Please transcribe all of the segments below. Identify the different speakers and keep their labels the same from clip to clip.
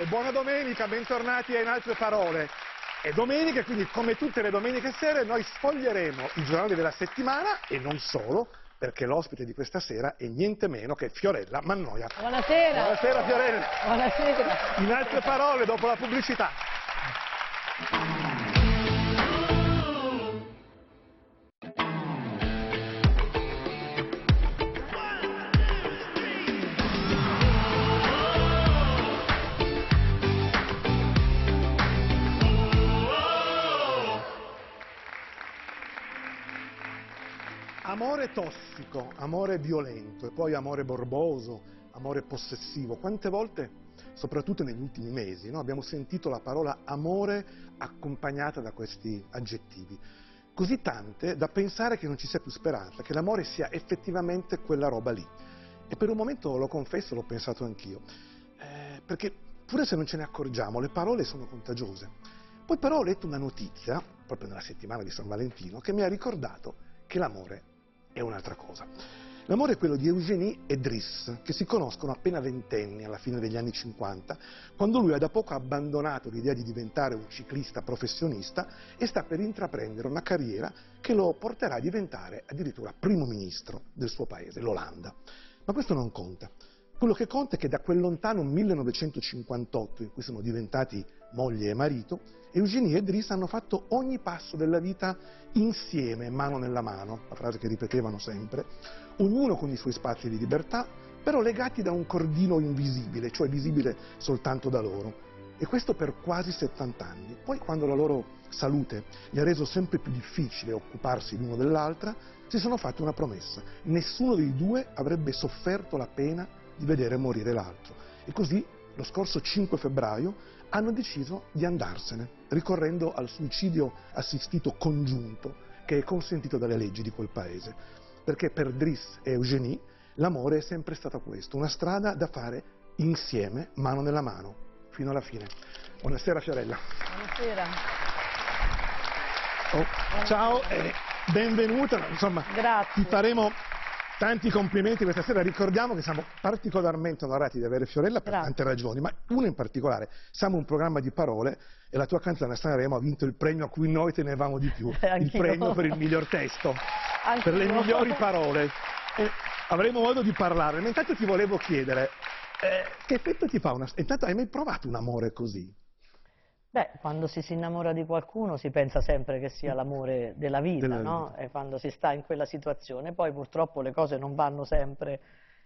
Speaker 1: E buona domenica, bentornati a In Altre Parole. È domenica, quindi come tutte le domeniche sere noi sfoglieremo i giornali della settimana e non solo, perché l'ospite di questa sera è niente meno che Fiorella Mannoia.
Speaker 2: Buonasera.
Speaker 1: Buonasera Fiorella.
Speaker 2: Buonasera.
Speaker 1: In altre parole, dopo la pubblicità. Amore tossico, amore violento e poi amore borboso, amore possessivo. Quante volte, soprattutto negli ultimi mesi, no, abbiamo sentito la parola amore accompagnata da questi aggettivi? Così tante da pensare che non ci sia più speranza, che l'amore sia effettivamente quella roba lì. E per un momento, lo confesso, l'ho pensato anch'io. Eh, perché pure se non ce ne accorgiamo, le parole sono contagiose. Poi però ho letto una notizia, proprio nella settimana di San Valentino, che mi ha ricordato che l'amore è un'altra cosa. L'amore è quello di Eugénie e Driss, che si conoscono appena ventenni, alla fine degli anni 50, quando lui ha da poco abbandonato l'idea di diventare un ciclista professionista e sta per intraprendere una carriera che lo porterà a diventare addirittura primo ministro del suo paese, l'Olanda. Ma questo non conta. Quello che conta è che da quel lontano 1958, in cui sono diventati moglie e marito, Eugenie e Driss hanno fatto ogni passo della vita insieme, mano nella mano, la frase che ripetevano sempre, ognuno con i suoi spazi di libertà, però legati da un cordino invisibile, cioè visibile soltanto da loro. E questo per quasi 70 anni. Poi quando la loro salute gli ha reso sempre più difficile occuparsi l'uno dell'altra, si sono fatti una promessa. Nessuno dei due avrebbe sofferto la pena di vedere morire l'altro. E così, lo scorso 5 febbraio, hanno deciso di andarsene, ricorrendo al suicidio assistito congiunto che è consentito dalle leggi di quel paese. Perché per Driss e Eugénie l'amore è sempre stato questo, una strada da fare insieme, mano nella mano, fino alla fine. Buonasera Fiorella.
Speaker 2: Buonasera.
Speaker 1: Oh, ciao e benvenuta, insomma,
Speaker 2: Grazie.
Speaker 1: ti faremo tanti complimenti questa sera, ricordiamo che siamo particolarmente onorati di avere Fiorella per
Speaker 2: Grazie.
Speaker 1: tante ragioni, ma una in particolare, siamo un programma di parole e la tua canzone a Sanremo ha vinto il premio a cui noi tenevamo di più, il premio per il miglior testo, per le
Speaker 2: io.
Speaker 1: migliori parole. E avremo modo di parlarne, ma intanto ti volevo chiedere, eh, che effetto ti fa una... Intanto hai mai provato un amore così?
Speaker 2: Beh, quando si si innamora di qualcuno si pensa sempre che sia l'amore della vita,
Speaker 1: Della
Speaker 2: no?
Speaker 1: vita.
Speaker 2: E quando si sta in quella situazione, poi purtroppo le cose non vanno sempre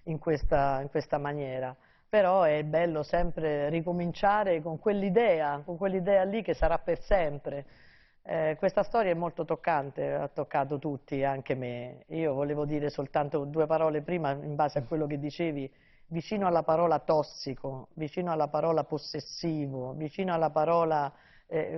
Speaker 2: in questa, in questa maniera. Però è bello sempre ricominciare con quell'idea, con quell'idea lì che sarà per sempre. Eh, questa storia è molto toccante, ha toccato tutti, anche me. Io volevo dire soltanto due parole prima in base a quello che dicevi, vicino alla parola tossico, vicino alla parola possessivo, vicino alla parola eh,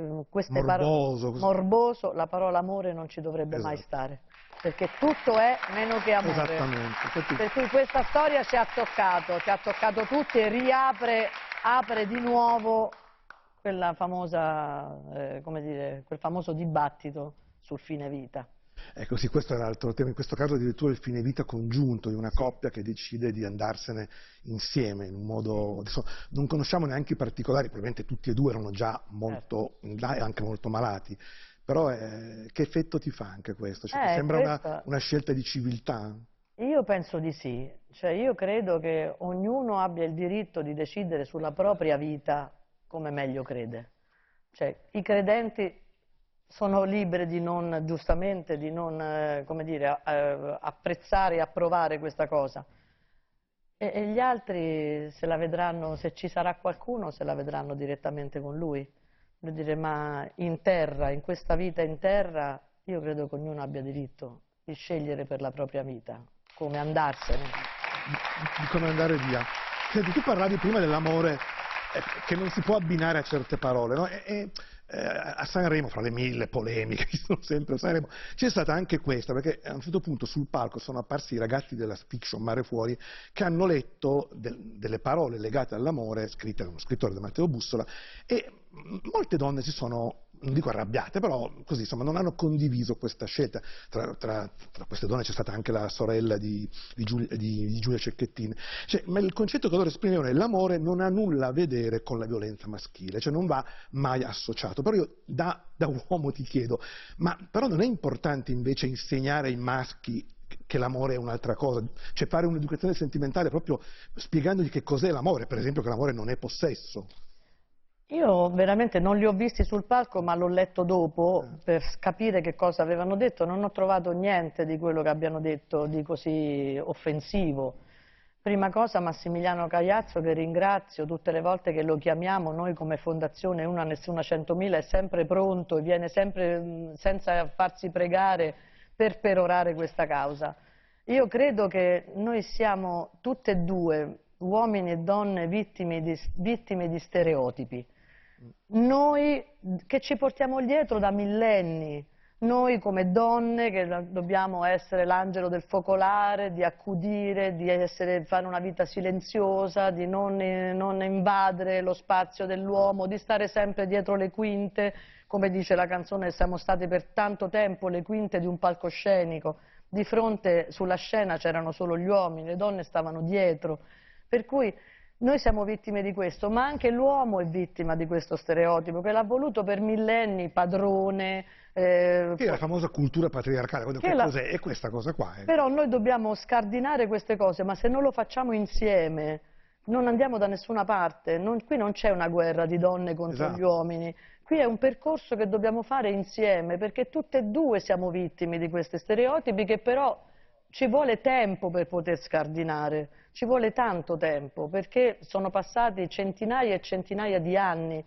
Speaker 2: paro-
Speaker 1: Morboso, così.
Speaker 2: morboso, la parola amore non ci dovrebbe mai
Speaker 1: Esatto.
Speaker 2: stare, perché tutto è meno che amore.
Speaker 1: Esattamente.
Speaker 2: Per cui questa storia ci ha toccato, ci ha toccato tutti e riapre, apre di nuovo quella famosa, eh, come dire, quel famoso dibattito sul fine vita.
Speaker 1: Ecco sì, questo è l'altro tema, in questo caso addirittura il fine vita congiunto di una coppia che decide di andarsene insieme in un modo... adesso non conosciamo neanche i particolari, probabilmente tutti e due erano già molto in là e anche molto malati, però eh, che effetto ti fa anche questo? Cioè, ti
Speaker 2: Eh,
Speaker 1: sembra una,
Speaker 2: questa-
Speaker 1: una scelta di civiltà?
Speaker 2: Io penso di sì, cioè io credo che ognuno abbia il diritto di decidere sulla propria vita come meglio crede. Cioè, i credenti sono liberi di non, giustamente, di non, eh, come dire, eh, apprezzare e approvare questa cosa. E, e gli altri se la vedranno, se ci sarà qualcuno, se la vedranno direttamente con lui. Voglio dire, ma in terra, in questa vita in terra, io credo che ognuno abbia diritto di scegliere per la propria vita, come andarsene.
Speaker 1: Di, di come andare via. Senti, tu parlavi prima dell'amore eh, che non si può abbinare a certe parole, no? E- e, eh, a Sanremo, fra le mille polemiche che sono sempre a Sanremo, c'è stata anche questa, perché a un certo punto sul palco sono apparsi i ragazzi della fiction Mare Fuori che hanno letto del- delle parole legate all'amore scritte da uno scrittore, da Matteo Bussola, e molte donne si sono non dico arrabbiate, però così, insomma, non hanno condiviso questa scelta. Tra, tra, tra queste donne c'è stata anche la sorella di, di, Giulia, di, di Giulia Cecchettin. Cioè, ma il concetto che loro esprimevano è l'amore non ha nulla a vedere con la violenza maschile, cioè non va mai associato. Però io da, da uomo ti chiedo, ma però non è importante invece insegnare ai maschi che l'amore è un'altra cosa, cioè fare un'educazione sentimentale proprio spiegandogli che cos'è l'amore, per esempio che l'amore non è possesso.
Speaker 2: Io veramente non li ho visti sul palco, ma l'ho letto dopo eh. per capire che cosa avevano detto. Non ho trovato niente di quello che abbiano detto di così offensivo. Prima cosa Massimiliano Cagliazzo che ringrazio tutte le volte che lo chiamiamo, noi come fondazione Una Nessuna 100.000 è sempre pronto e viene sempre senza farsi pregare per perorare questa causa. Io credo che noi siamo tutte e due, uomini e donne, vittime di, vittime di stereotipi noi che ci portiamo dietro da millenni, noi come donne che dobbiamo essere l'angelo del focolare, di accudire, di essere, fare una vita silenziosa, di non, non invadere lo spazio dell'uomo, di stare sempre dietro le quinte, come dice la canzone, siamo state per tanto tempo le quinte di un palcoscenico, di fronte sulla scena c'erano solo gli uomini, le donne stavano dietro, per cui noi siamo vittime di questo, ma anche l'uomo è vittima di questo stereotipo, che l'ha voluto per millenni padrone.
Speaker 1: Eh, che è la famosa cultura patriarcale, che, che cos'è? È questa cosa qua.
Speaker 2: Eh. Però noi dobbiamo scardinare queste cose, ma se non lo facciamo insieme non andiamo da nessuna parte, non, qui non c'è una guerra di donne contro esatto. gli uomini, qui è un percorso che dobbiamo fare insieme, perché tutte e due siamo vittime di questi stereotipi che però ci vuole tempo per poter scardinare, ci vuole tanto tempo, perché sono passati centinaia e centinaia di anni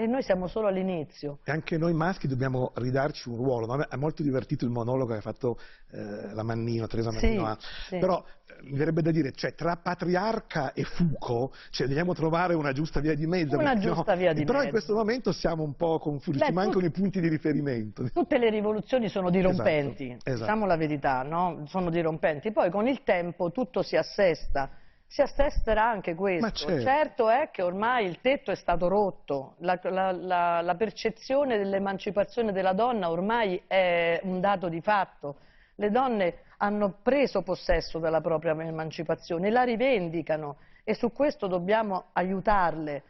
Speaker 2: e noi siamo solo all'inizio.
Speaker 1: E anche noi maschi dobbiamo ridarci un ruolo. No? È molto divertito il monologo che ha fatto eh, la Mannino, Teresa Mannino. Sì, sì. Però eh, mi verrebbe da dire, cioè, tra patriarca e fuco, cioè, dobbiamo trovare una giusta via di mezzo.
Speaker 2: Una giusta no? via di
Speaker 1: Però
Speaker 2: mezzo.
Speaker 1: in questo momento siamo un po' confusi, Beh, ci mancano i punti di riferimento.
Speaker 2: Tutte le rivoluzioni sono dirompenti, esatto, esatto. diciamo la verità, no? sono dirompenti. Poi con il tempo tutto si assesta si attesterà anche questo. Certo. certo. è che ormai il tetto è stato rotto, la, la, la, la percezione dell'emancipazione della donna ormai è un dato di fatto. Le donne hanno preso possesso della propria emancipazione, la rivendicano e su questo dobbiamo aiutarle.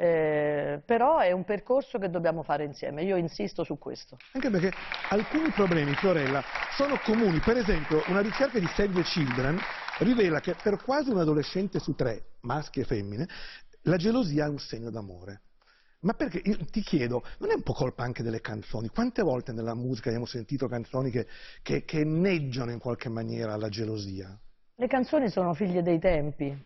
Speaker 2: Eh, però è un percorso che dobbiamo fare insieme, io insisto su questo.
Speaker 1: Anche perché alcuni problemi, Fiorella, sono comuni. Per esempio, una ricerca di Save the Children rivela che per quasi un adolescente su tre, maschi e femmine, la gelosia è un segno d'amore. Ma perché, io ti chiedo, non è un po' colpa anche delle canzoni? Quante volte nella musica abbiamo sentito canzoni che, che, che inneggiano in qualche maniera alla gelosia?
Speaker 2: Le canzoni sono figlie dei tempi,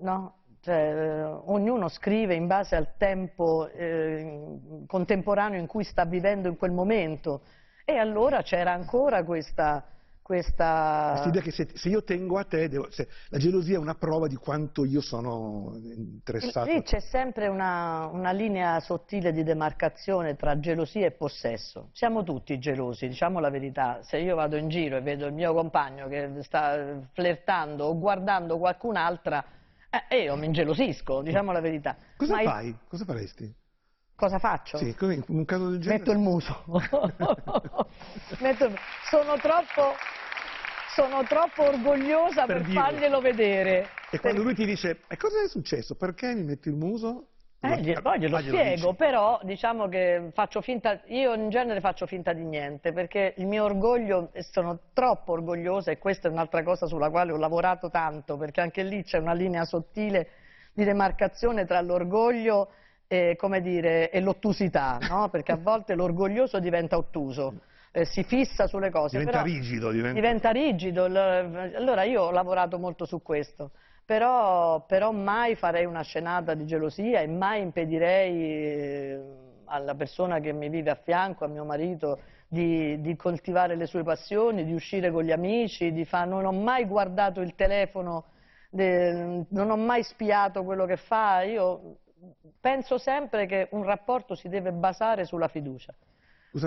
Speaker 2: no? Cioè, eh, ognuno scrive in base al tempo eh, contemporaneo in cui sta vivendo in quel momento e allora c'era ancora questa, questa...
Speaker 1: Questa idea che se, se, io tengo a te, devo, la gelosia è una prova di quanto io sono interessato.
Speaker 2: Lì c'è sempre una, una, linea sottile di demarcazione tra gelosia e possesso. Siamo tutti gelosi, diciamo la verità. Se io vado in giro e vedo il mio compagno che sta flirtando o guardando qualcun'altra, eh, io mi ingelosisco, diciamo la verità.
Speaker 1: Cosa Ma fai? Il... Cosa faresti?
Speaker 2: Cosa faccio?
Speaker 1: Sì, in un caso del genere...
Speaker 2: Metto il muso. Metto... Sono troppo sono troppo orgogliosa per, per farglielo vedere.
Speaker 1: E quando lui ti dice, e cosa è successo? Perché mi metti il muso?
Speaker 2: Eh, poi glielo spiego, però diciamo che faccio finta, io in genere faccio finta di niente, perché il mio orgoglio, sono troppo orgogliosa e questa è un'altra cosa sulla quale ho lavorato tanto, perché anche lì c'è una linea sottile di demarcazione tra l'orgoglio e, e l'ottusità, no? perché a volte l'orgoglioso diventa ottuso eh, si fissa sulle cose.
Speaker 1: Diventa rigido.
Speaker 2: Diventa... diventa rigido. Allora io ho lavorato molto su questo. Però, però, mai farei una scenata di gelosia e mai impedirei eh, alla persona che mi vive a fianco, a mio marito, di, di coltivare le sue passioni, di uscire con gli amici, di far... non ho mai guardato il telefono, de... non ho mai spiato quello che fa, io penso sempre che un rapporto si deve basare sulla fiducia.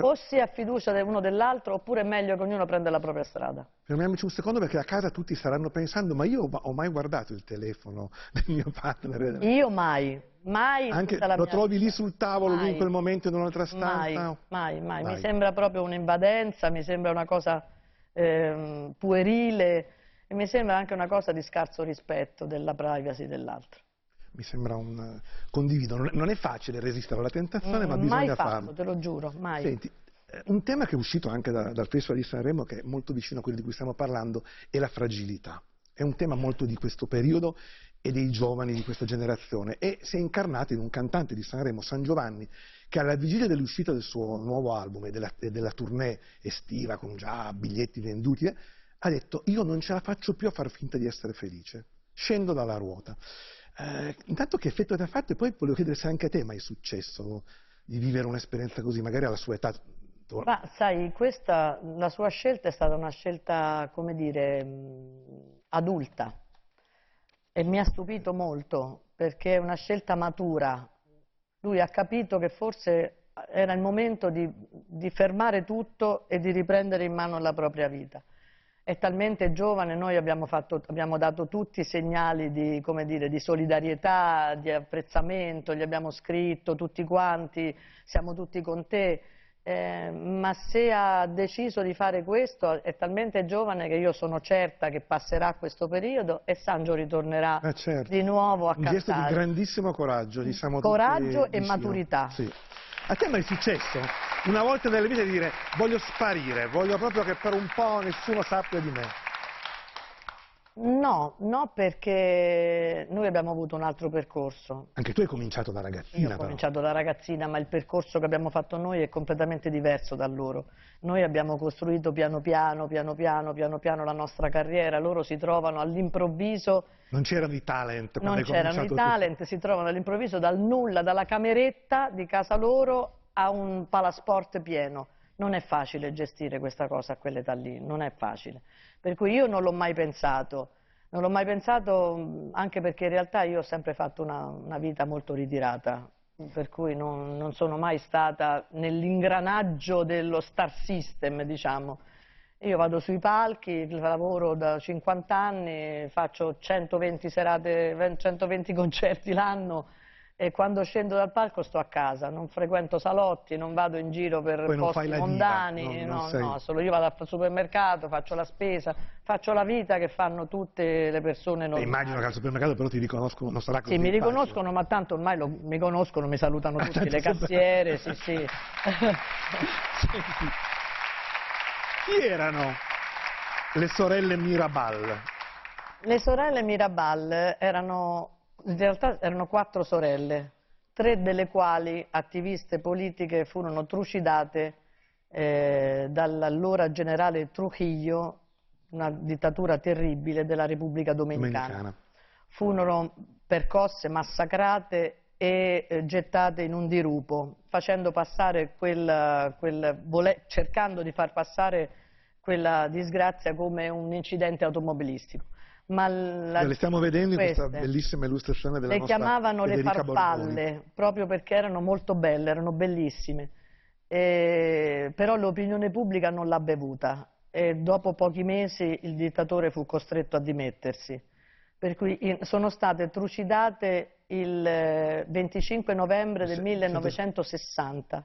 Speaker 2: O si ha fiducia uno dell'altro oppure è meglio che ognuno prenda la propria strada.
Speaker 1: Fermiamoci un secondo perché a casa tutti staranno pensando, ma io ho mai guardato il telefono del mio partner?
Speaker 2: Io mai, mai
Speaker 1: Anche lo
Speaker 2: mia
Speaker 1: trovi lì sul tavolo, lui in
Speaker 2: Mai.
Speaker 1: quel momento in un'altra
Speaker 2: Mai,
Speaker 1: stanza?
Speaker 2: mai, mai.
Speaker 1: Mai.
Speaker 2: Mi sembra proprio un'invadenza, mi sembra una cosa ehm, puerile e mi sembra anche una cosa di scarso rispetto della privacy dell'altro.
Speaker 1: Mi sembra un... condivido, non è, facile resistere alla tentazione, ma
Speaker 2: Mm,
Speaker 1: bisogna
Speaker 2: mai fatto,
Speaker 1: farlo.
Speaker 2: te lo giuro, mai.
Speaker 1: Senti, eh, un tema che è uscito anche da- dal Festival di Sanremo, che è molto vicino a quello di cui stiamo parlando, è la fragilità. È un tema molto di questo periodo e dei giovani di questa generazione e si è incarnato in un cantante di Sanremo, San Giovanni, che alla vigilia dell'uscita del suo nuovo album e della, e della tournée estiva con già biglietti venduti, eh, ha detto io non ce la faccio più a far finta di essere felice, scendo dalla ruota. Eh, intanto che effetto ti ha fatto e poi volevo chiedere se anche a te mai è successo di vivere un'esperienza così, magari alla sua età.
Speaker 2: Ma sai, questa, la sua scelta è stata una scelta, come dire, mh, adulta e mi ha stupito molto perché è una scelta matura. Lui ha capito che forse era il momento di, di fermare tutto e di riprendere in mano la propria vita. È talmente giovane, noi abbiamo, fatto- abbiamo dato tutti i segnali di, dire, di solidarietà, di apprezzamento, gli abbiamo scritto tutti quanti, siamo tutti con te. Eh, ma se ha deciso di fare questo è talmente giovane che io sono certa che passerà questo periodo e Sangio ritornerà
Speaker 1: Ah, certo.
Speaker 2: di nuovo a
Speaker 1: Un gesto di
Speaker 2: cantare.
Speaker 1: grandissimo coraggio, diciamo
Speaker 2: Coraggio e
Speaker 1: vicino.
Speaker 2: maturità.
Speaker 1: Sì. A te mai è successo una volta nella vita di dire voglio sparire, voglio proprio che per un po' nessuno sappia di me?
Speaker 2: No, no perché noi abbiamo avuto un altro percorso.
Speaker 1: Anche tu hai cominciato da
Speaker 2: Io
Speaker 1: ragazzina,
Speaker 2: ho
Speaker 1: però.
Speaker 2: cominciato da ragazzina, ma il percorso che abbiamo fatto noi è completamente diverso da loro. Noi abbiamo costruito piano piano, piano piano, piano piano la nostra carriera, loro si trovano all'improvviso,
Speaker 1: Non c'erano i talent
Speaker 2: non c'erano i talent, si trovano all'improvviso dal nulla, dalla cameretta di casa loro a un palasport pieno. Non è facile gestire questa cosa a quell'età lì, non è facile. Per cui io non l'ho mai pensato, non l'ho mai pensato anche perché in realtà io ho sempre fatto una, una vita molto ritirata, per cui non, non sono mai stata nell'ingranaggio dello star system, diciamo. Io vado sui palchi, lavoro da 50 anni, faccio 120 serate, 120 concerti l'anno e quando scendo dal palco sto a casa, non frequento salotti, non vado in giro per
Speaker 1: Poi
Speaker 2: posti
Speaker 1: diva,
Speaker 2: mondani,
Speaker 1: non- non
Speaker 2: no,
Speaker 1: sei-
Speaker 2: no, solo io vado al supermercato, faccio la spesa, faccio la vita che fanno tutte le persone
Speaker 1: E
Speaker 2: normali.
Speaker 1: immagino che al supermercato però ti riconoscono, non sarà così
Speaker 2: Sì, mi
Speaker 1: facile.
Speaker 2: riconoscono, ma tanto ormai lo- mi conoscono, mi salutano tutti,
Speaker 1: tanto
Speaker 2: le
Speaker 1: sempre-
Speaker 2: cassiere, sì, sì.
Speaker 1: Chi erano le sorelle Mirabal?
Speaker 2: Le sorelle Mirabal erano, in realtà erano quattro sorelle, tre delle quali attiviste politiche furono trucidate eh, dall'allora generale Trujillo, una dittatura terribile della Repubblica Dominicana.
Speaker 1: Domenicana.
Speaker 2: Furono percosse, massacrate e eh, gettate in un dirupo, facendo passare quel, quel cercando di far passare quella disgrazia come un incidente automobilistico. Ma la-
Speaker 1: le stiamo vedendo in questa
Speaker 2: queste
Speaker 1: bellissima illustrazione della
Speaker 2: le
Speaker 1: nostra
Speaker 2: chiamavano le
Speaker 1: Federica
Speaker 2: farfalle,
Speaker 1: Borboni.
Speaker 2: proprio perché erano molto belle, erano bellissime. E- però l'opinione pubblica non l'ha bevuta e dopo pochi mesi il dittatore fu costretto a dimettersi. Per cui in- sono state trucidate il eh, 25 novembre del
Speaker 1: Se-
Speaker 2: 1960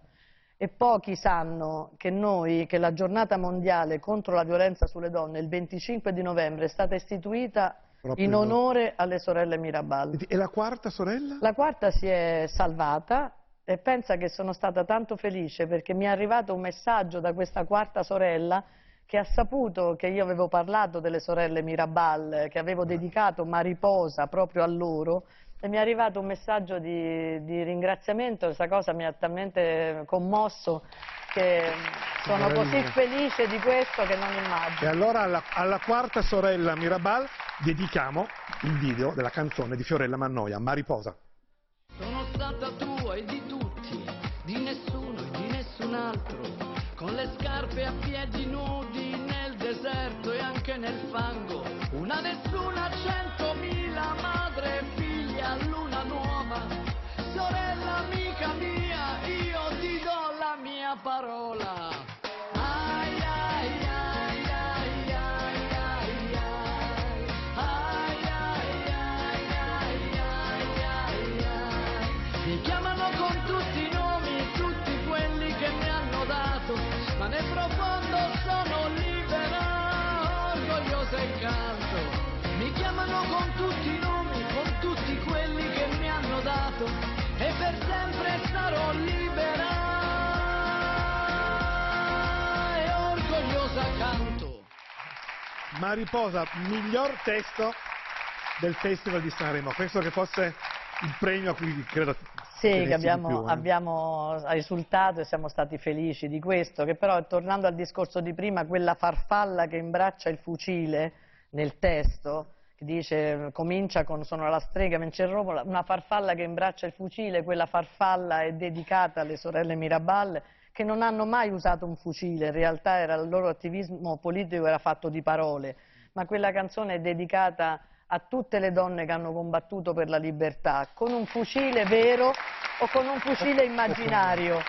Speaker 2: e pochi sanno che noi, che la giornata mondiale contro la violenza sulle donne il 25 di novembre è stata istituita
Speaker 1: Proprio
Speaker 2: in onore alle sorelle Mirabal.
Speaker 1: E la quarta sorella?
Speaker 2: La quarta si è salvata e pensa che sono stata tanto felice perché mi è arrivato un messaggio da questa quarta sorella che ha saputo che io avevo parlato delle sorelle Mirabal, che avevo dedicato Mariposa proprio a loro e mi è arrivato un messaggio di, di ringraziamento, questa cosa mi ha talmente commosso che sono così felice di questo che non
Speaker 1: E
Speaker 2: immagino.
Speaker 1: allora alla, alla quarta sorella Mirabal dedichiamo il video della canzone di Fiorella Mannoia, Mariposa.
Speaker 3: Sono stata tua e di tutti, di nessuno e di nessun altro, con le scarpe a piedi nudi nel deserto e anche nel fango. Una nessuna, centomila, Chiamano con tutti i nomi, con tutti quelli che mi hanno dato e per sempre sarò libera e orgogliosa canto.
Speaker 1: Mariposa, miglior testo del Festival di Sanremo. Penso che fosse il premio a cui credo
Speaker 2: Sì, che abbiamo,
Speaker 1: più, eh.
Speaker 2: abbiamo risultato e siamo stati felici di questo, che però tornando al discorso di prima, quella farfalla che imbraccia il fucile nel testo, che dice comincia con sono la strega, romo, una farfalla che imbraccia il fucile, quella farfalla è dedicata alle sorelle Mirabal che non hanno mai usato un fucile, in realtà era, il loro attivismo politico era fatto di parole, ma quella canzone è dedicata a tutte le donne che hanno combattuto per la libertà, con un fucile vero o con un fucile immaginario.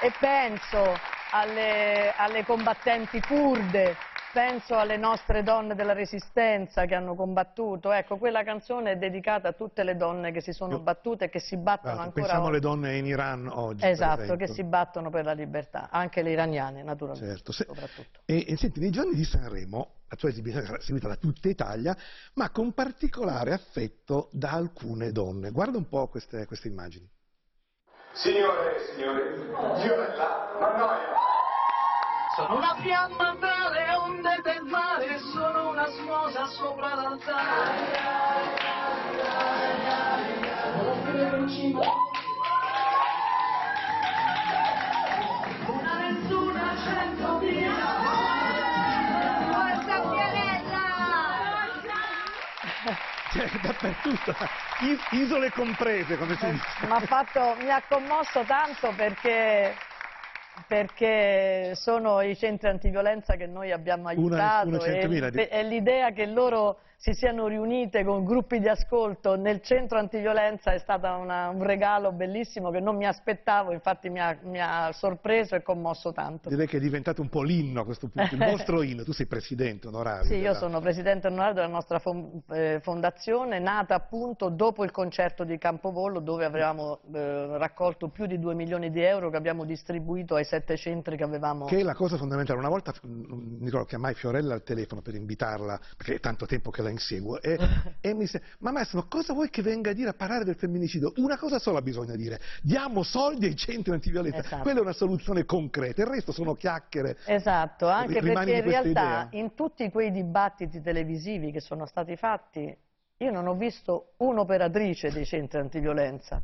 Speaker 2: E penso alle, alle combattenti kurde, penso alle nostre donne della resistenza che hanno combattuto. Ecco, quella canzone è dedicata a tutte le donne che si sono
Speaker 1: Io-
Speaker 2: battute e che si battono
Speaker 1: Guarda,
Speaker 2: ancora
Speaker 1: pensiamo alle donne in Iran oggi.
Speaker 2: Esatto, che si battono per la libertà, anche le iraniane naturalmente,
Speaker 1: Certo, se-
Speaker 2: soprattutto.
Speaker 1: E, e senti, nei giorni di Sanremo, la tua esibizione sarà seguita da tutta Italia, ma con particolare affetto da alcune donne. Guarda un po' queste, queste immagini.
Speaker 4: Signore e signori, Fiorella Mannoia.
Speaker 3: Sono una fiamma tra le onde del mare, sono una sposa sopra l'altare. Una nessuna centomila.
Speaker 5: Forza Fiorella!
Speaker 1: Cioè, dappertutto, is- isole comprese, come si dice.
Speaker 2: M'ha fatto- mi ha commosso tanto perché, perché sono i centri antiviolenza che noi abbiamo
Speaker 1: Una-
Speaker 2: aiutato
Speaker 1: una centomila
Speaker 2: e, e l'idea che loro si siano riunite con gruppi di ascolto nel centro antiviolenza è stato un regalo bellissimo che non mi aspettavo, infatti mi ha, mi ha sorpreso e commosso tanto.
Speaker 1: Direi che è diventato un po' l'inno a questo punto, il vostro inno. Tu sei presidente onorario.
Speaker 2: Sì, io sono presidente onorario della nostra eh, fondazione, nata appunto dopo il concerto di Campovolo, dove avevamo eh, raccolto più di 2 milioni di euro che abbiamo distribuito ai sette centri che avevamo.
Speaker 1: Che è la cosa fondamentale. Una volta mm, mi ricordo chiamai Fiorella al telefono per invitarla, perché è tanto tempo che la inseguo, e, e mi disse: Ma maestro, cosa vuoi che venga a dire a parlare del femminicidio? Una cosa sola bisogna dire: diamo soldi ai centri antiviolenza.
Speaker 2: Esatto.
Speaker 1: Quella è una soluzione concreta, il resto sono chiacchiere.
Speaker 2: Esatto, anche
Speaker 1: Rimani
Speaker 2: perché in realtà
Speaker 1: idea?
Speaker 2: in tutti quei dibattiti televisivi che sono stati fatti, io non ho visto un'operatrice dei centri antiviolenza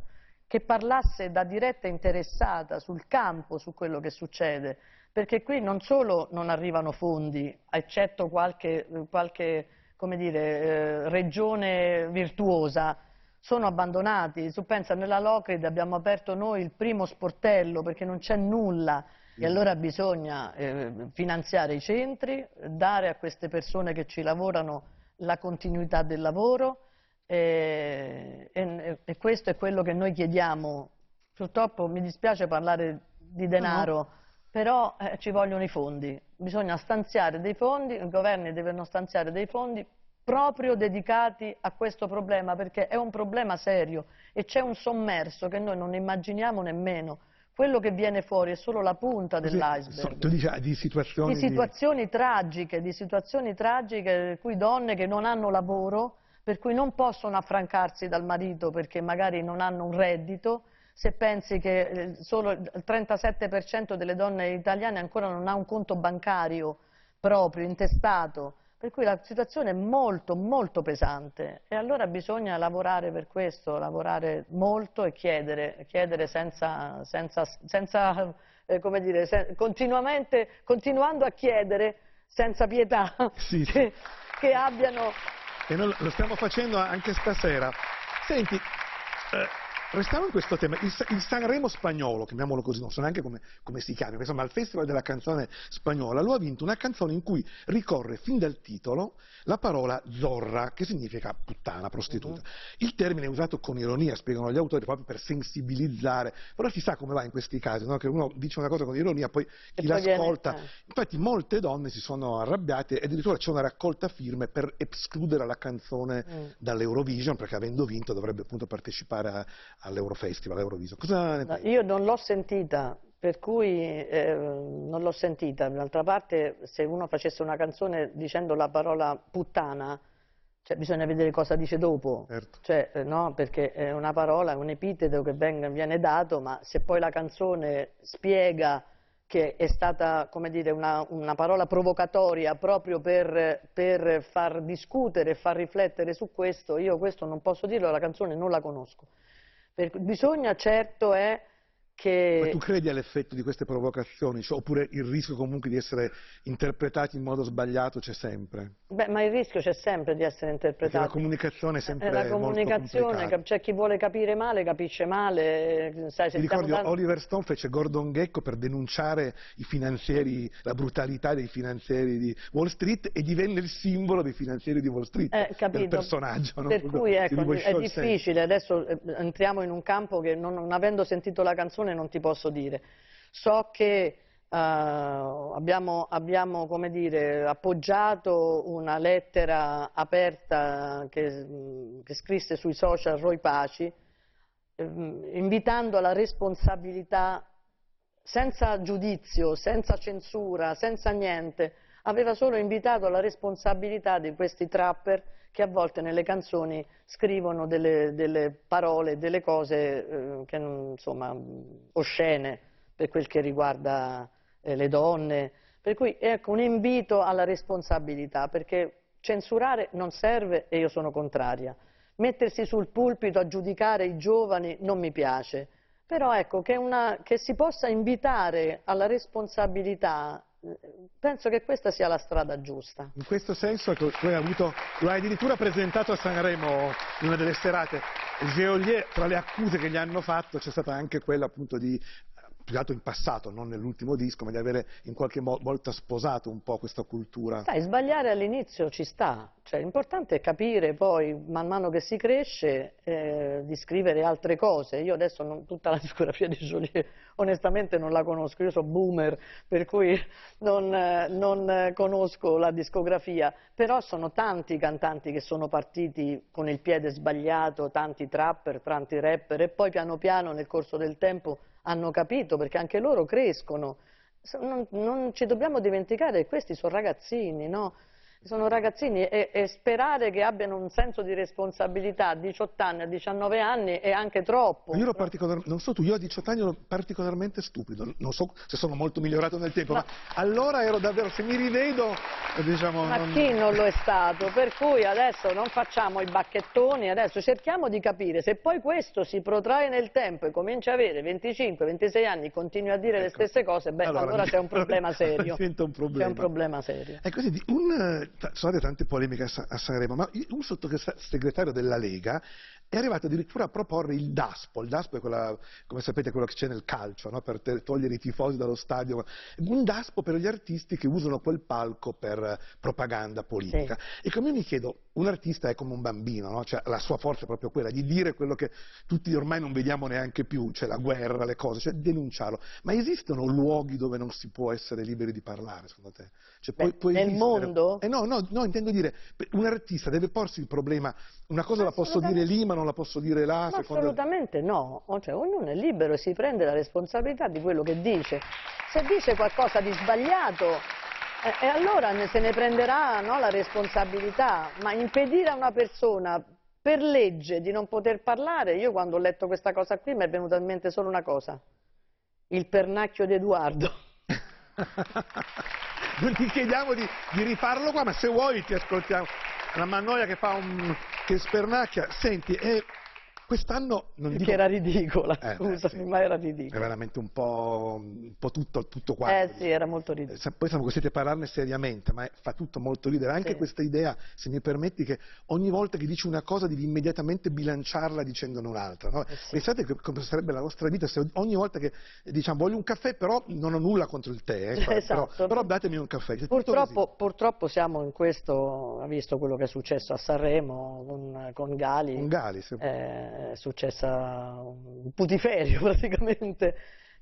Speaker 2: che parlasse da diretta interessata sul campo, su quello che succede, perché qui non solo non arrivano fondi, eccetto qualche, qualche come dire, eh, regione virtuosa, sono abbandonati. Tu pensa, nella Locrid abbiamo aperto noi il primo sportello perché non c'è nulla e allora bisogna eh, finanziare i centri, dare a queste persone che ci lavorano la continuità del lavoro eh, e, e questo è quello che noi chiediamo. Purtroppo mi dispiace parlare di denaro, però eh, ci vogliono i fondi, bisogna stanziare dei fondi, i governi devono stanziare dei fondi proprio dedicati a questo problema perché è un problema serio e c'è un sommerso che noi non immaginiamo nemmeno. Quello che viene fuori è solo la punta dell'iceberg.
Speaker 1: so- tu dici ah, di situazioni.
Speaker 2: Di situazioni tragiche, di situazioni tragiche per cui donne che non hanno lavoro, per cui non possono affrancarsi dal marito perché magari non hanno un reddito, se pensi che eh, solo il 37% delle donne italiane ancora non ha un conto bancario proprio, intestato, per cui la situazione è molto molto pesante. E allora bisogna lavorare per questo, lavorare molto e chiedere, chiedere senza, senza, senza eh, come dire, se- continuamente, continuando a chiedere senza pietà
Speaker 1: Sì.
Speaker 2: che, che abbiano
Speaker 1: E noi lo stiamo facendo anche stasera. Senti, eh, restiamo in questo tema. Il, il Sanremo spagnolo, chiamiamolo così, non so neanche come, come si chiama, insomma, il Festival della canzone spagnola, lo ha vinto una canzone in cui ricorre fin dal titolo la parola zorra, che significa puttana, prostituta. Il termine è usato con ironia, spiegano gli autori, proprio per sensibilizzare, però si sa come va in questi casi, no? che uno dice una cosa con ironia, poi chi l'ascolta...
Speaker 2: eh.
Speaker 1: Infatti molte donne si sono arrabbiate e addirittura c'è una raccolta firme per escludere la canzone
Speaker 2: Mm.
Speaker 1: dall'Eurovision perché avendo vinto dovrebbe appunto partecipare a- all'Eurofestival, all'Eurovision. Cosa ne
Speaker 2: No? Io non l'ho sentita per cui eh, non l'ho sentita. D'altra parte, se uno facesse una canzone dicendo la parola puttana, cioè, bisogna vedere cosa dice dopo,
Speaker 1: Certo.
Speaker 2: cioè, eh, no, perché è una parola, è un epiteto che venga- viene dato, ma se poi la canzone spiega che è stata, come dire, una, una parola provocatoria proprio per, per far discutere far riflettere su questo, io questo non posso dirlo, la canzone non la conosco. Per- bisogna certo è
Speaker 1: Ma
Speaker 2: che...
Speaker 1: tu credi all'effetto di queste provocazioni? Cioè, oppure il rischio comunque di essere interpretati in modo sbagliato c'è sempre?
Speaker 2: Beh, ma il rischio c'è sempre di essere
Speaker 1: Perché la comunicazione è sempre
Speaker 2: Eh, la comunicazione, c'è chi vuole capire male, capisce male, sai,
Speaker 1: Ti ricordi,
Speaker 2: dando-
Speaker 1: Oliver Stone fece Gordon Gecko per denunciare i finanzieri, la brutalità dei finanzieri di Wall Street e divenne il simbolo dei finanzieri di Wall Street,
Speaker 2: Eh,
Speaker 1: del personaggio.
Speaker 2: Per cui ecco, è difficile, adesso eh, entriamo in un campo che non, non avendo sentito la canzone non ti posso dire. So che eh, abbiamo, abbiamo, dire, appoggiato una lettera aperta che, che scrisse sui social Roy Paci, ehm, invitando alla responsabilità senza giudizio, senza censura, senza niente, aveva solo invitato alla responsabilità di questi trapper che a volte nelle canzoni scrivono delle, delle parole, delle cose eh, che insomma oscene per quel che riguarda eh, le donne. Per cui ecco un invito alla responsabilità, perché censurare non serve e io sono contraria. Mettersi sul pulpito a giudicare i giovani non mi piace. Però ecco, che, una- che si possa invitare alla responsabilità, penso che questa sia la strada giusta.
Speaker 1: In questo senso tu hai avuto, lo hai addirittura presentato a Sanremo in una delle serate. Geolier, tra le accuse che gli hanno fatto c'è stata anche quella appunto di, più che altro in passato, non nell'ultimo disco, ma di avere in qualche volta sposato un po' questa cultura.
Speaker 2: Sai, sbagliare all'inizio ci sta, cioè, l'importante è capire poi, man mano che si cresce, eh, di scrivere altre cose. Io adesso non- tutta la discografia di Joliet onestamente non la conosco, io sono boomer, per cui non, non, conosco la discografia, però sono tanti cantanti che sono partiti con il piede sbagliato, tanti trapper, tanti rapper, e poi piano piano nel corso del tempo hanno capito, perché anche loro crescono. Non, non ci dobbiamo dimenticare che questi sono ragazzini, no? Sono ragazzini e, e sperare che abbiano un senso di responsabilità a 18 anni, a 19 anni è anche troppo.
Speaker 1: Io ero particolarmente, non so tu, io a 18 anni ero particolarmente stupido, non so se sono molto migliorato nel tempo, ma, allora ero davvero, se mi rivedo, diciamo...
Speaker 2: Ma
Speaker 1: non-
Speaker 2: chi non lo è stato? Per cui adesso non facciamo i bacchettoni, adesso cerchiamo di capire se poi questo si protrae nel tempo e comincia a avere 25-26 anni e continui a dire le
Speaker 1: Ecco.
Speaker 2: stesse cose, beh, allora, c'è un problema serio.
Speaker 1: Diventa un problema.
Speaker 2: C'è un problema serio.
Speaker 1: Ecco, senti, un, sono state tante polemiche a, Sa- a Sanremo, ma un sottosegretario della Lega è arrivato addirittura a proporre il DASPO. Il DASPO è quella, come sapete, quello che c'è nel calcio, no? per togliere i tifosi dallo stadio. Un DASPO per gli artisti che usano quel palco per propaganda politica. E come io mi chiedo, un artista è come un bambino, no? Cioè, la sua forza è proprio quella di dire quello che tutti ormai non vediamo neanche più, cioè la guerra, le cose, cioè denunciarlo. Ma esistono luoghi dove non si può essere liberi di parlare, secondo te? Cioè,
Speaker 2: Beh, nel
Speaker 1: esistere-
Speaker 2: mondo?
Speaker 1: Eh no, no, no, intendo dire, un artista deve porsi il problema, una cosa la posso dire lì ma non la posso dire là, secondo
Speaker 2: assolutamente no, O cioè, ognuno è libero e si prende la responsabilità di quello che dice. Se dice qualcosa di sbagliato, eh, e allora se ne prenderà no, la responsabilità, ma impedire a una persona per legge di non poter parlare, io quando ho letto questa cosa qui mi è venuta in mente solo una cosa, il pernacchio di Edoardo.
Speaker 1: non ti chiediamo di, di rifarlo qua, ma se vuoi ti ascoltiamo. La Mannoia che fa un... che spernacchia. Senti, eh, quest'anno non dico...
Speaker 2: Che era ridicola,
Speaker 1: Eh, beh,
Speaker 2: scusami,
Speaker 1: sì.
Speaker 2: ma era
Speaker 1: È
Speaker 2: ridicola.
Speaker 1: veramente un po', un po' tutto, tutto quanto.
Speaker 2: Eh sì, era molto
Speaker 1: Eh,
Speaker 2: ridicola.
Speaker 1: sa- Poi siamo costretti a parlarne seriamente, ma fa tutto molto ridere. Anche
Speaker 2: Sì.
Speaker 1: questa idea, se mi permetti, che ogni volta che dici una cosa devi immediatamente bilanciarla dicendone un'altra. no?
Speaker 2: Eh sì.
Speaker 1: Pensate che- come sarebbe la vostra vita se ogni volta che eh, diciamo voglio un caffè, però non ho nulla contro il tè, eh,
Speaker 2: Esatto.
Speaker 1: però, però datemi un caffè.
Speaker 2: Purtroppo, purtroppo siamo in questo, ha visto quello che è successo a Sanremo con, con Gali.
Speaker 1: Con Gali, se-
Speaker 2: eh, è successa un putiferio praticamente,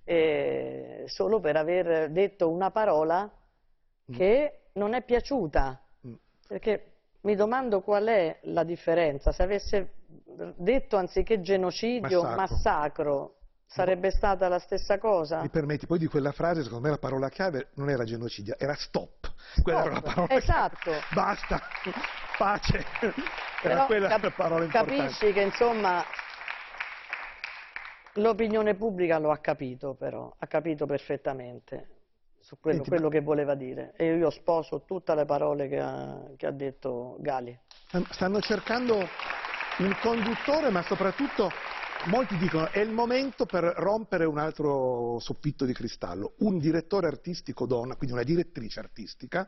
Speaker 2: eh, solo per aver detto una parola che non è piaciuta,
Speaker 1: Mm.
Speaker 2: perché mi domando qual è la differenza, se avesse detto anziché genocidio
Speaker 1: Massacro.
Speaker 2: massacro, sarebbe stata la stessa cosa?
Speaker 1: Mi permetti, poi di quella frase, secondo me la parola chiave non era genocidio, era stop. Quella era la parola
Speaker 2: esatto.
Speaker 1: chiave. Basta, pace. Era
Speaker 2: Però
Speaker 1: quella
Speaker 2: cap-
Speaker 1: la parola importante.
Speaker 2: capisci che insomma l'opinione pubblica lo ha capito però, ha capito perfettamente su quello,
Speaker 1: Senti,
Speaker 2: quello che voleva dire e io sposo tutte le parole che ha, che ha detto Gali.
Speaker 1: Stanno cercando un conduttore, ma soprattutto molti dicono è il momento per rompere un altro soffitto di cristallo, un direttore artistico donna, quindi una direttrice artistica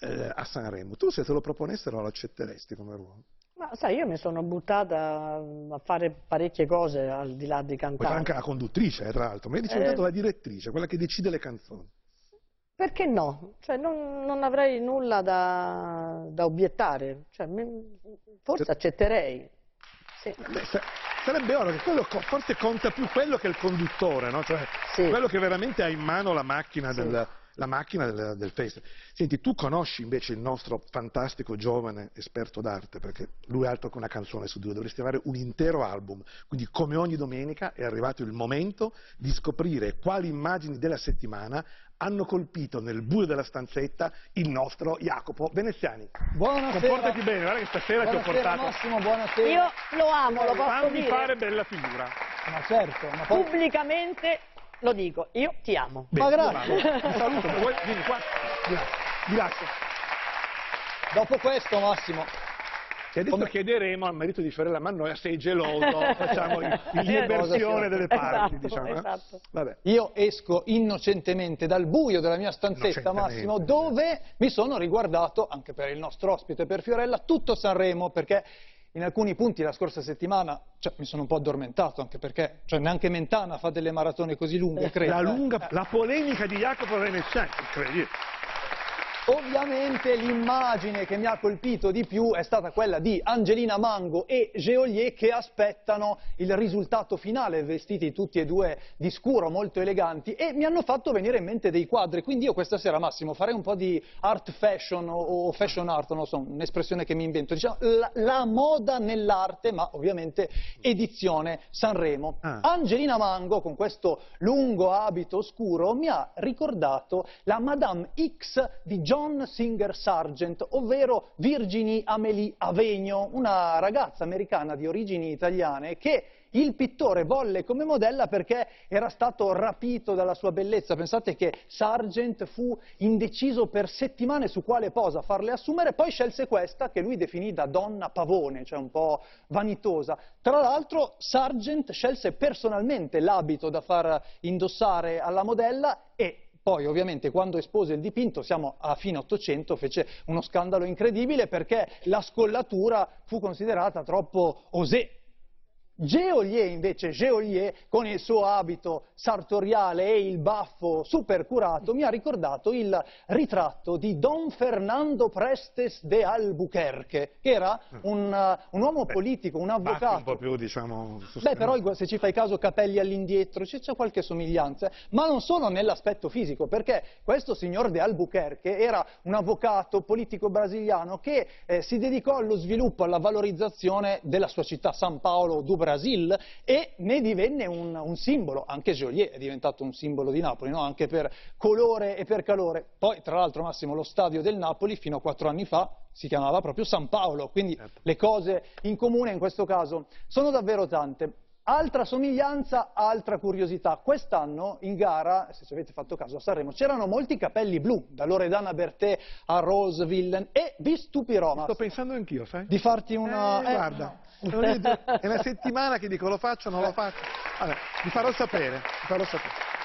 Speaker 1: eh, a Sanremo. Tu se te lo proponessero lo accetteresti come ruolo?
Speaker 2: Ma sai, io mi sono buttata a fare parecchie cose al di là di cantare.
Speaker 1: anche la conduttrice, eh, tra l'altro, ma io dicevo
Speaker 2: Eh.
Speaker 1: la direttrice, quella che decide le canzoni.
Speaker 2: Perché no? Cioè, non, non avrei nulla da, da obiettare. Cioè, mi- forse accetterei. Sì.
Speaker 1: Beh, sa- sarebbe oro che quello forse conta più quello che il conduttore, no? Cioè,
Speaker 2: Sì.
Speaker 1: quello che veramente ha in mano la macchina
Speaker 2: Sì.
Speaker 1: del, la macchina del, del festival. Senti, tu conosci invece il nostro fantastico giovane esperto d'arte, perché lui è altro che una canzone su due, dovresti avere un intero album. Quindi come ogni domenica è arrivato il momento di scoprire quali immagini della settimana hanno colpito nel buio della stanzetta il nostro Jacopo Veneziani.
Speaker 5: Buonasera.
Speaker 1: Comportati bene, guarda che stasera ti ho
Speaker 5: Buonasera
Speaker 1: portato...
Speaker 5: Massimo, buonasera.
Speaker 2: Io lo amo, lo posso
Speaker 1: Fammi
Speaker 2: dire.
Speaker 1: fare bella figura.
Speaker 5: Ma certo, ma poi...
Speaker 2: Pubblicamente lo dico, io ti amo.
Speaker 5: Ma
Speaker 1: Bene,
Speaker 5: grazie.
Speaker 1: io vado. Ti saluto, vuoi- vieni qua. Di là.
Speaker 5: Dopo questo Massimo,
Speaker 1: Adesso
Speaker 5: Come-
Speaker 1: chiederemo al marito di Fiorella Mannoia se è geloso, facciamo liberzione delle parti,
Speaker 2: Esatto,
Speaker 1: diciamo. eh?
Speaker 2: esatto.
Speaker 1: Vabbè.
Speaker 5: io esco innocentemente dal buio della mia stanzetta. Massimo, dove mi sono riguardato, anche per il nostro ospite, per Fiorella, tutto Sanremo, perché in alcuni punti la scorsa settimana cioè, mi sono un po' addormentato, anche perché cioè, neanche Mentana fa delle maratone così lunghe, credo.
Speaker 1: La,
Speaker 5: eh.
Speaker 1: lunga, la polemica di Jacopo Veneziani, incredibile.
Speaker 5: Ovviamente l'immagine che mi ha colpito di più è stata quella di Angelina Mango e Geolier che aspettano il risultato finale, vestiti tutti e due di scuro, molto eleganti, e mi hanno fatto venire in mente dei quadri. Quindi io questa sera, Massimo, farei un po' di art fashion o, fashion art, non so, un'espressione che mi invento. Diciamo, la, la moda nell'arte, ma ovviamente edizione Sanremo.
Speaker 1: Ah.
Speaker 5: Angelina Mango, con questo lungo abito scuro, mi ha ricordato la Madame X di John Singer Sargent, ovvero Virginie Amélie Avegno, una ragazza americana di origini italiane che il pittore volle come modella perché era stato rapito dalla sua bellezza. Pensate che Sargent fu indeciso per settimane su quale posa farle assumere, poi scelse questa che lui definì da donna pavone, cioè un po' vanitosa. Tra l'altro Sargent scelse personalmente l'abito da far indossare alla modella e poi ovviamente quando espose il dipinto, siamo a fine Ottocento, fece uno scandalo incredibile perché la scollatura fu considerata troppo osé. Geolier invece, Geolier con il suo abito sartoriale e il baffo super curato mi ha ricordato il ritratto di Don Fernando Prestes de Albuquerque, che era un, uh, un uomo politico, un
Speaker 1: Batti un
Speaker 5: avvocato.
Speaker 1: po' più, diciamo...
Speaker 5: Beh, però se ci fai caso capelli all'indietro, c'è, qualche somiglianza, ma non solo nell'aspetto fisico, perché questo signor de Albuquerque era un avvocato politico brasiliano che eh, si dedicò allo sviluppo, alla valorizzazione della sua città, San Paolo do Brasil, e ne divenne un, un simbolo, anche Joliet è diventato un simbolo di Napoli, no? anche per colore e per calore. Poi, tra l'altro, Massimo, lo stadio del Napoli fino a quattro anni fa si chiamava proprio San Paolo, quindi
Speaker 1: Certo.
Speaker 5: le cose in comune in questo caso sono davvero tante. Altra somiglianza, altra curiosità. Quest'anno in gara, se ci avete fatto caso a Sanremo, c'erano molti capelli blu, da Loredana Bertè a Rose Villain, e vi stupirò,
Speaker 1: Sto
Speaker 5: Massimo,
Speaker 1: pensando anch'io, sai?
Speaker 5: di farti una...
Speaker 1: Eh,
Speaker 5: eh,
Speaker 1: guarda, è una settimana che dico lo faccio, non lo faccio. Vabbè, vi farò sapere, vi farò sapere.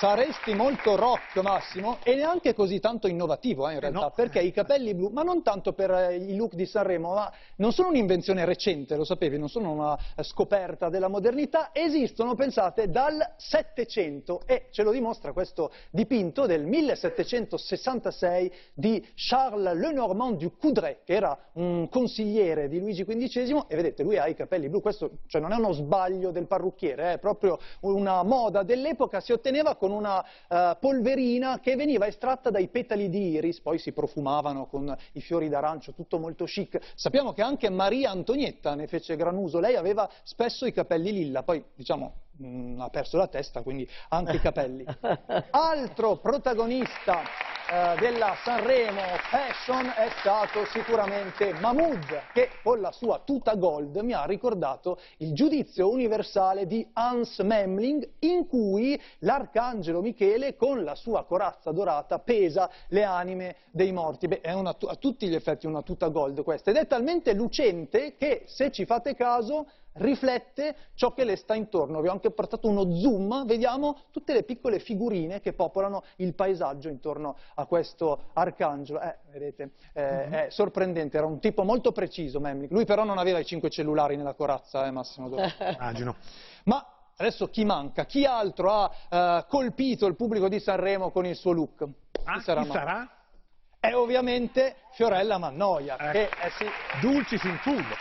Speaker 5: Saresti molto rock, Massimo, e neanche così tanto innovativo, eh, in realtà,
Speaker 1: no.
Speaker 5: perché i capelli blu, ma non tanto per eh, i look di Sanremo, ma non sono un'invenzione recente, lo sapevi, non sono una eh, scoperta della modernità, esistono, pensate, dal Settecento e ce lo dimostra questo dipinto del 1766 di Charles Lenormand du Coudray, che era un consigliere di Luigi XV e vedete, lui ha i capelli blu, questo cioè, non è uno sbaglio del parrucchiere, è proprio una moda dell'epoca, si otteneva con una eh, polverina che veniva estratta dai petali di iris, poi si profumavano con i fiori d'arancio, tutto molto chic. Sappiamo che anche Maria Antonietta ne fece gran uso, lei aveva spesso i capelli lilla, poi diciamo mm, ha perso la testa, quindi anche i capelli. Altro protagonista eh, della Sanremo Fashion è stato sicuramente Mahmood, che con la sua tuta gold mi ha ricordato il giudizio universale di Hans Memling, in cui l'arcangelo Michele con la sua corazza dorata pesa le anime dei morti. Beh, è una, a tutti gli effetti una tuta gold questa, ed è talmente lucente che, se ci fate caso, riflette ciò che le sta intorno. Vi ho anche portato uno zoom, vediamo tutte le piccole figurine che popolano il paesaggio intorno a questo arcangelo. Eh, vedete, eh, mm-hmm. è sorprendente, era un tipo molto preciso Memling. Lui però non aveva i cinque cellulari nella corazza, eh, Massimo.
Speaker 1: Immagino.
Speaker 5: Ma adesso chi manca? Chi altro ha uh, colpito il pubblico di Sanremo con il suo look?
Speaker 1: Ah, chi sarà? Chi sarà?
Speaker 5: È ovviamente Fiorella Mannoia, eh. che eh sì.
Speaker 1: Dulcis in fundo.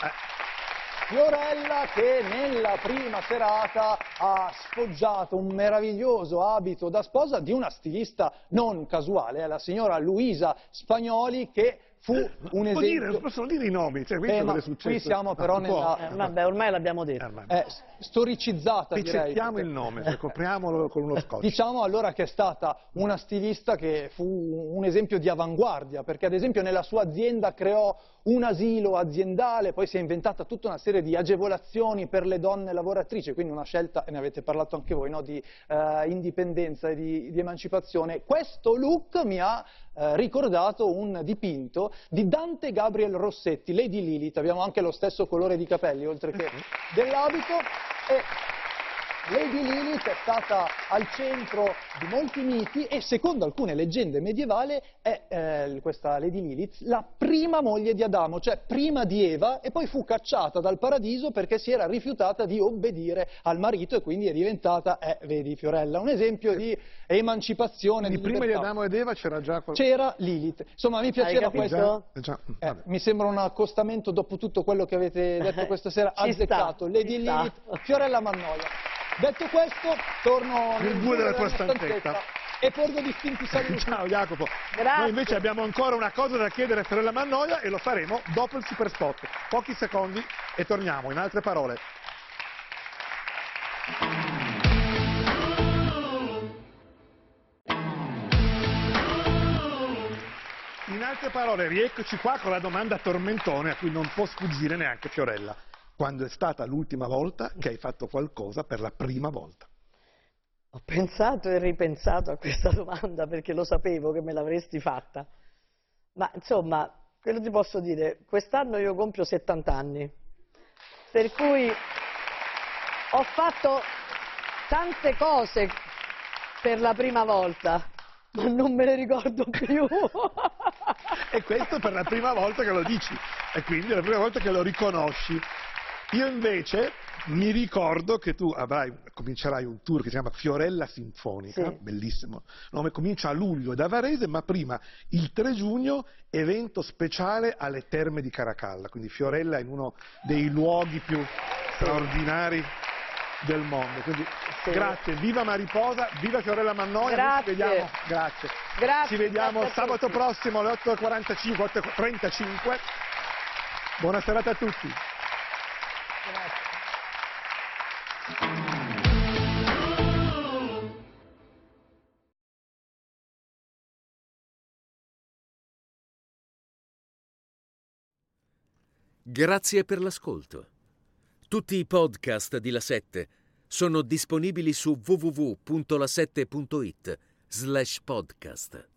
Speaker 5: Fiorella che nella prima serata ha sfoggiato un meraviglioso abito da sposa di una stilista non casuale, la signora Luisa Spagnoli che fu eh, un esempio...
Speaker 1: Dire, possono dire i nomi, cioè,
Speaker 5: eh, ma qui siamo però no, nella...
Speaker 2: Eh, vabbè, ormai l'abbiamo detto.
Speaker 5: Eh, storicizzata,
Speaker 1: Pezzettiamo
Speaker 5: direi.
Speaker 1: il nome, cioè, copriamolo con uno scotch.
Speaker 5: Diciamo allora che è stata una stilista che fu un esempio di avanguardia, perché ad esempio nella sua azienda creò un asilo aziendale, poi si è inventata tutta una serie di agevolazioni per le donne lavoratrici, quindi una scelta, e ne avete parlato anche voi, no, di uh, indipendenza e di, di, emancipazione. Questo look mi ha uh, ricordato un dipinto di Dante Gabriel Rossetti, Lady Lilith, abbiamo anche lo stesso colore di capelli oltre che mhm. dell'abito. E Lady Lilith è stata al centro di molti miti e secondo alcune leggende medievali è eh, questa Lady Lilith la prima moglie di Adamo, cioè prima di Eva e poi fu cacciata dal paradiso perché si era rifiutata di obbedire al marito e quindi è diventata, eh, vedi Fiorella, un esempio di emancipazione.
Speaker 1: Quindi
Speaker 5: di
Speaker 1: prima di Adamo ed Eva c'era già
Speaker 5: qualcosa? C'era Lilith. Insomma mi piaceva questo. Già, già, eh, mi sembra un accostamento dopo tutto quello che avete detto questa sera, azzeccato. Lady Lilith, Fiorella Mannoia. Detto questo, torno
Speaker 1: nel bue della tua stanzetta.
Speaker 5: E porgo distinti saluti.
Speaker 1: Ciao Jacopo.
Speaker 2: Grazie.
Speaker 1: Noi invece abbiamo ancora una cosa da chiedere a Fiorella Mannoia e lo faremo dopo il super spot. Pochi secondi e torniamo. In altre parole. In altre parole, rieccoci qua con la domanda tormentone a cui non può sfuggire neanche Fiorella quando è stata l'ultima volta che hai fatto qualcosa per la prima volta?
Speaker 2: Ho pensato e ripensato a questa domanda perché lo sapevo che me l'avresti fatta. Ma insomma, quello ti posso dire, quest'anno io compio 70 anni, per cui ho fatto tante cose per la prima volta, ma non me le ricordo più.
Speaker 1: e questo per la prima volta che lo dici, e quindi è la prima volta che lo riconosci. Io invece mi ricordo che tu avrai, comincerai un tour che si chiama Fiorella Sinfonica, sì. bellissimo, nome comincia a luglio da Varese, ma prima il 3 giugno evento speciale alle terme di Caracalla, quindi Fiorella in uno dei luoghi più straordinari del mondo. Quindi sì. grazie, viva Mariposa, viva Fiorella Mannoia,
Speaker 2: grazie.
Speaker 1: ci vediamo, grazie.
Speaker 2: grazie.
Speaker 1: Ci vediamo sabato prossimo alle 8.45, 8.35. Buona serata a tutti.
Speaker 6: Grazie per l'ascolto. Tutti i podcast di La 7 sono disponibili su www.la7.it slash podcast.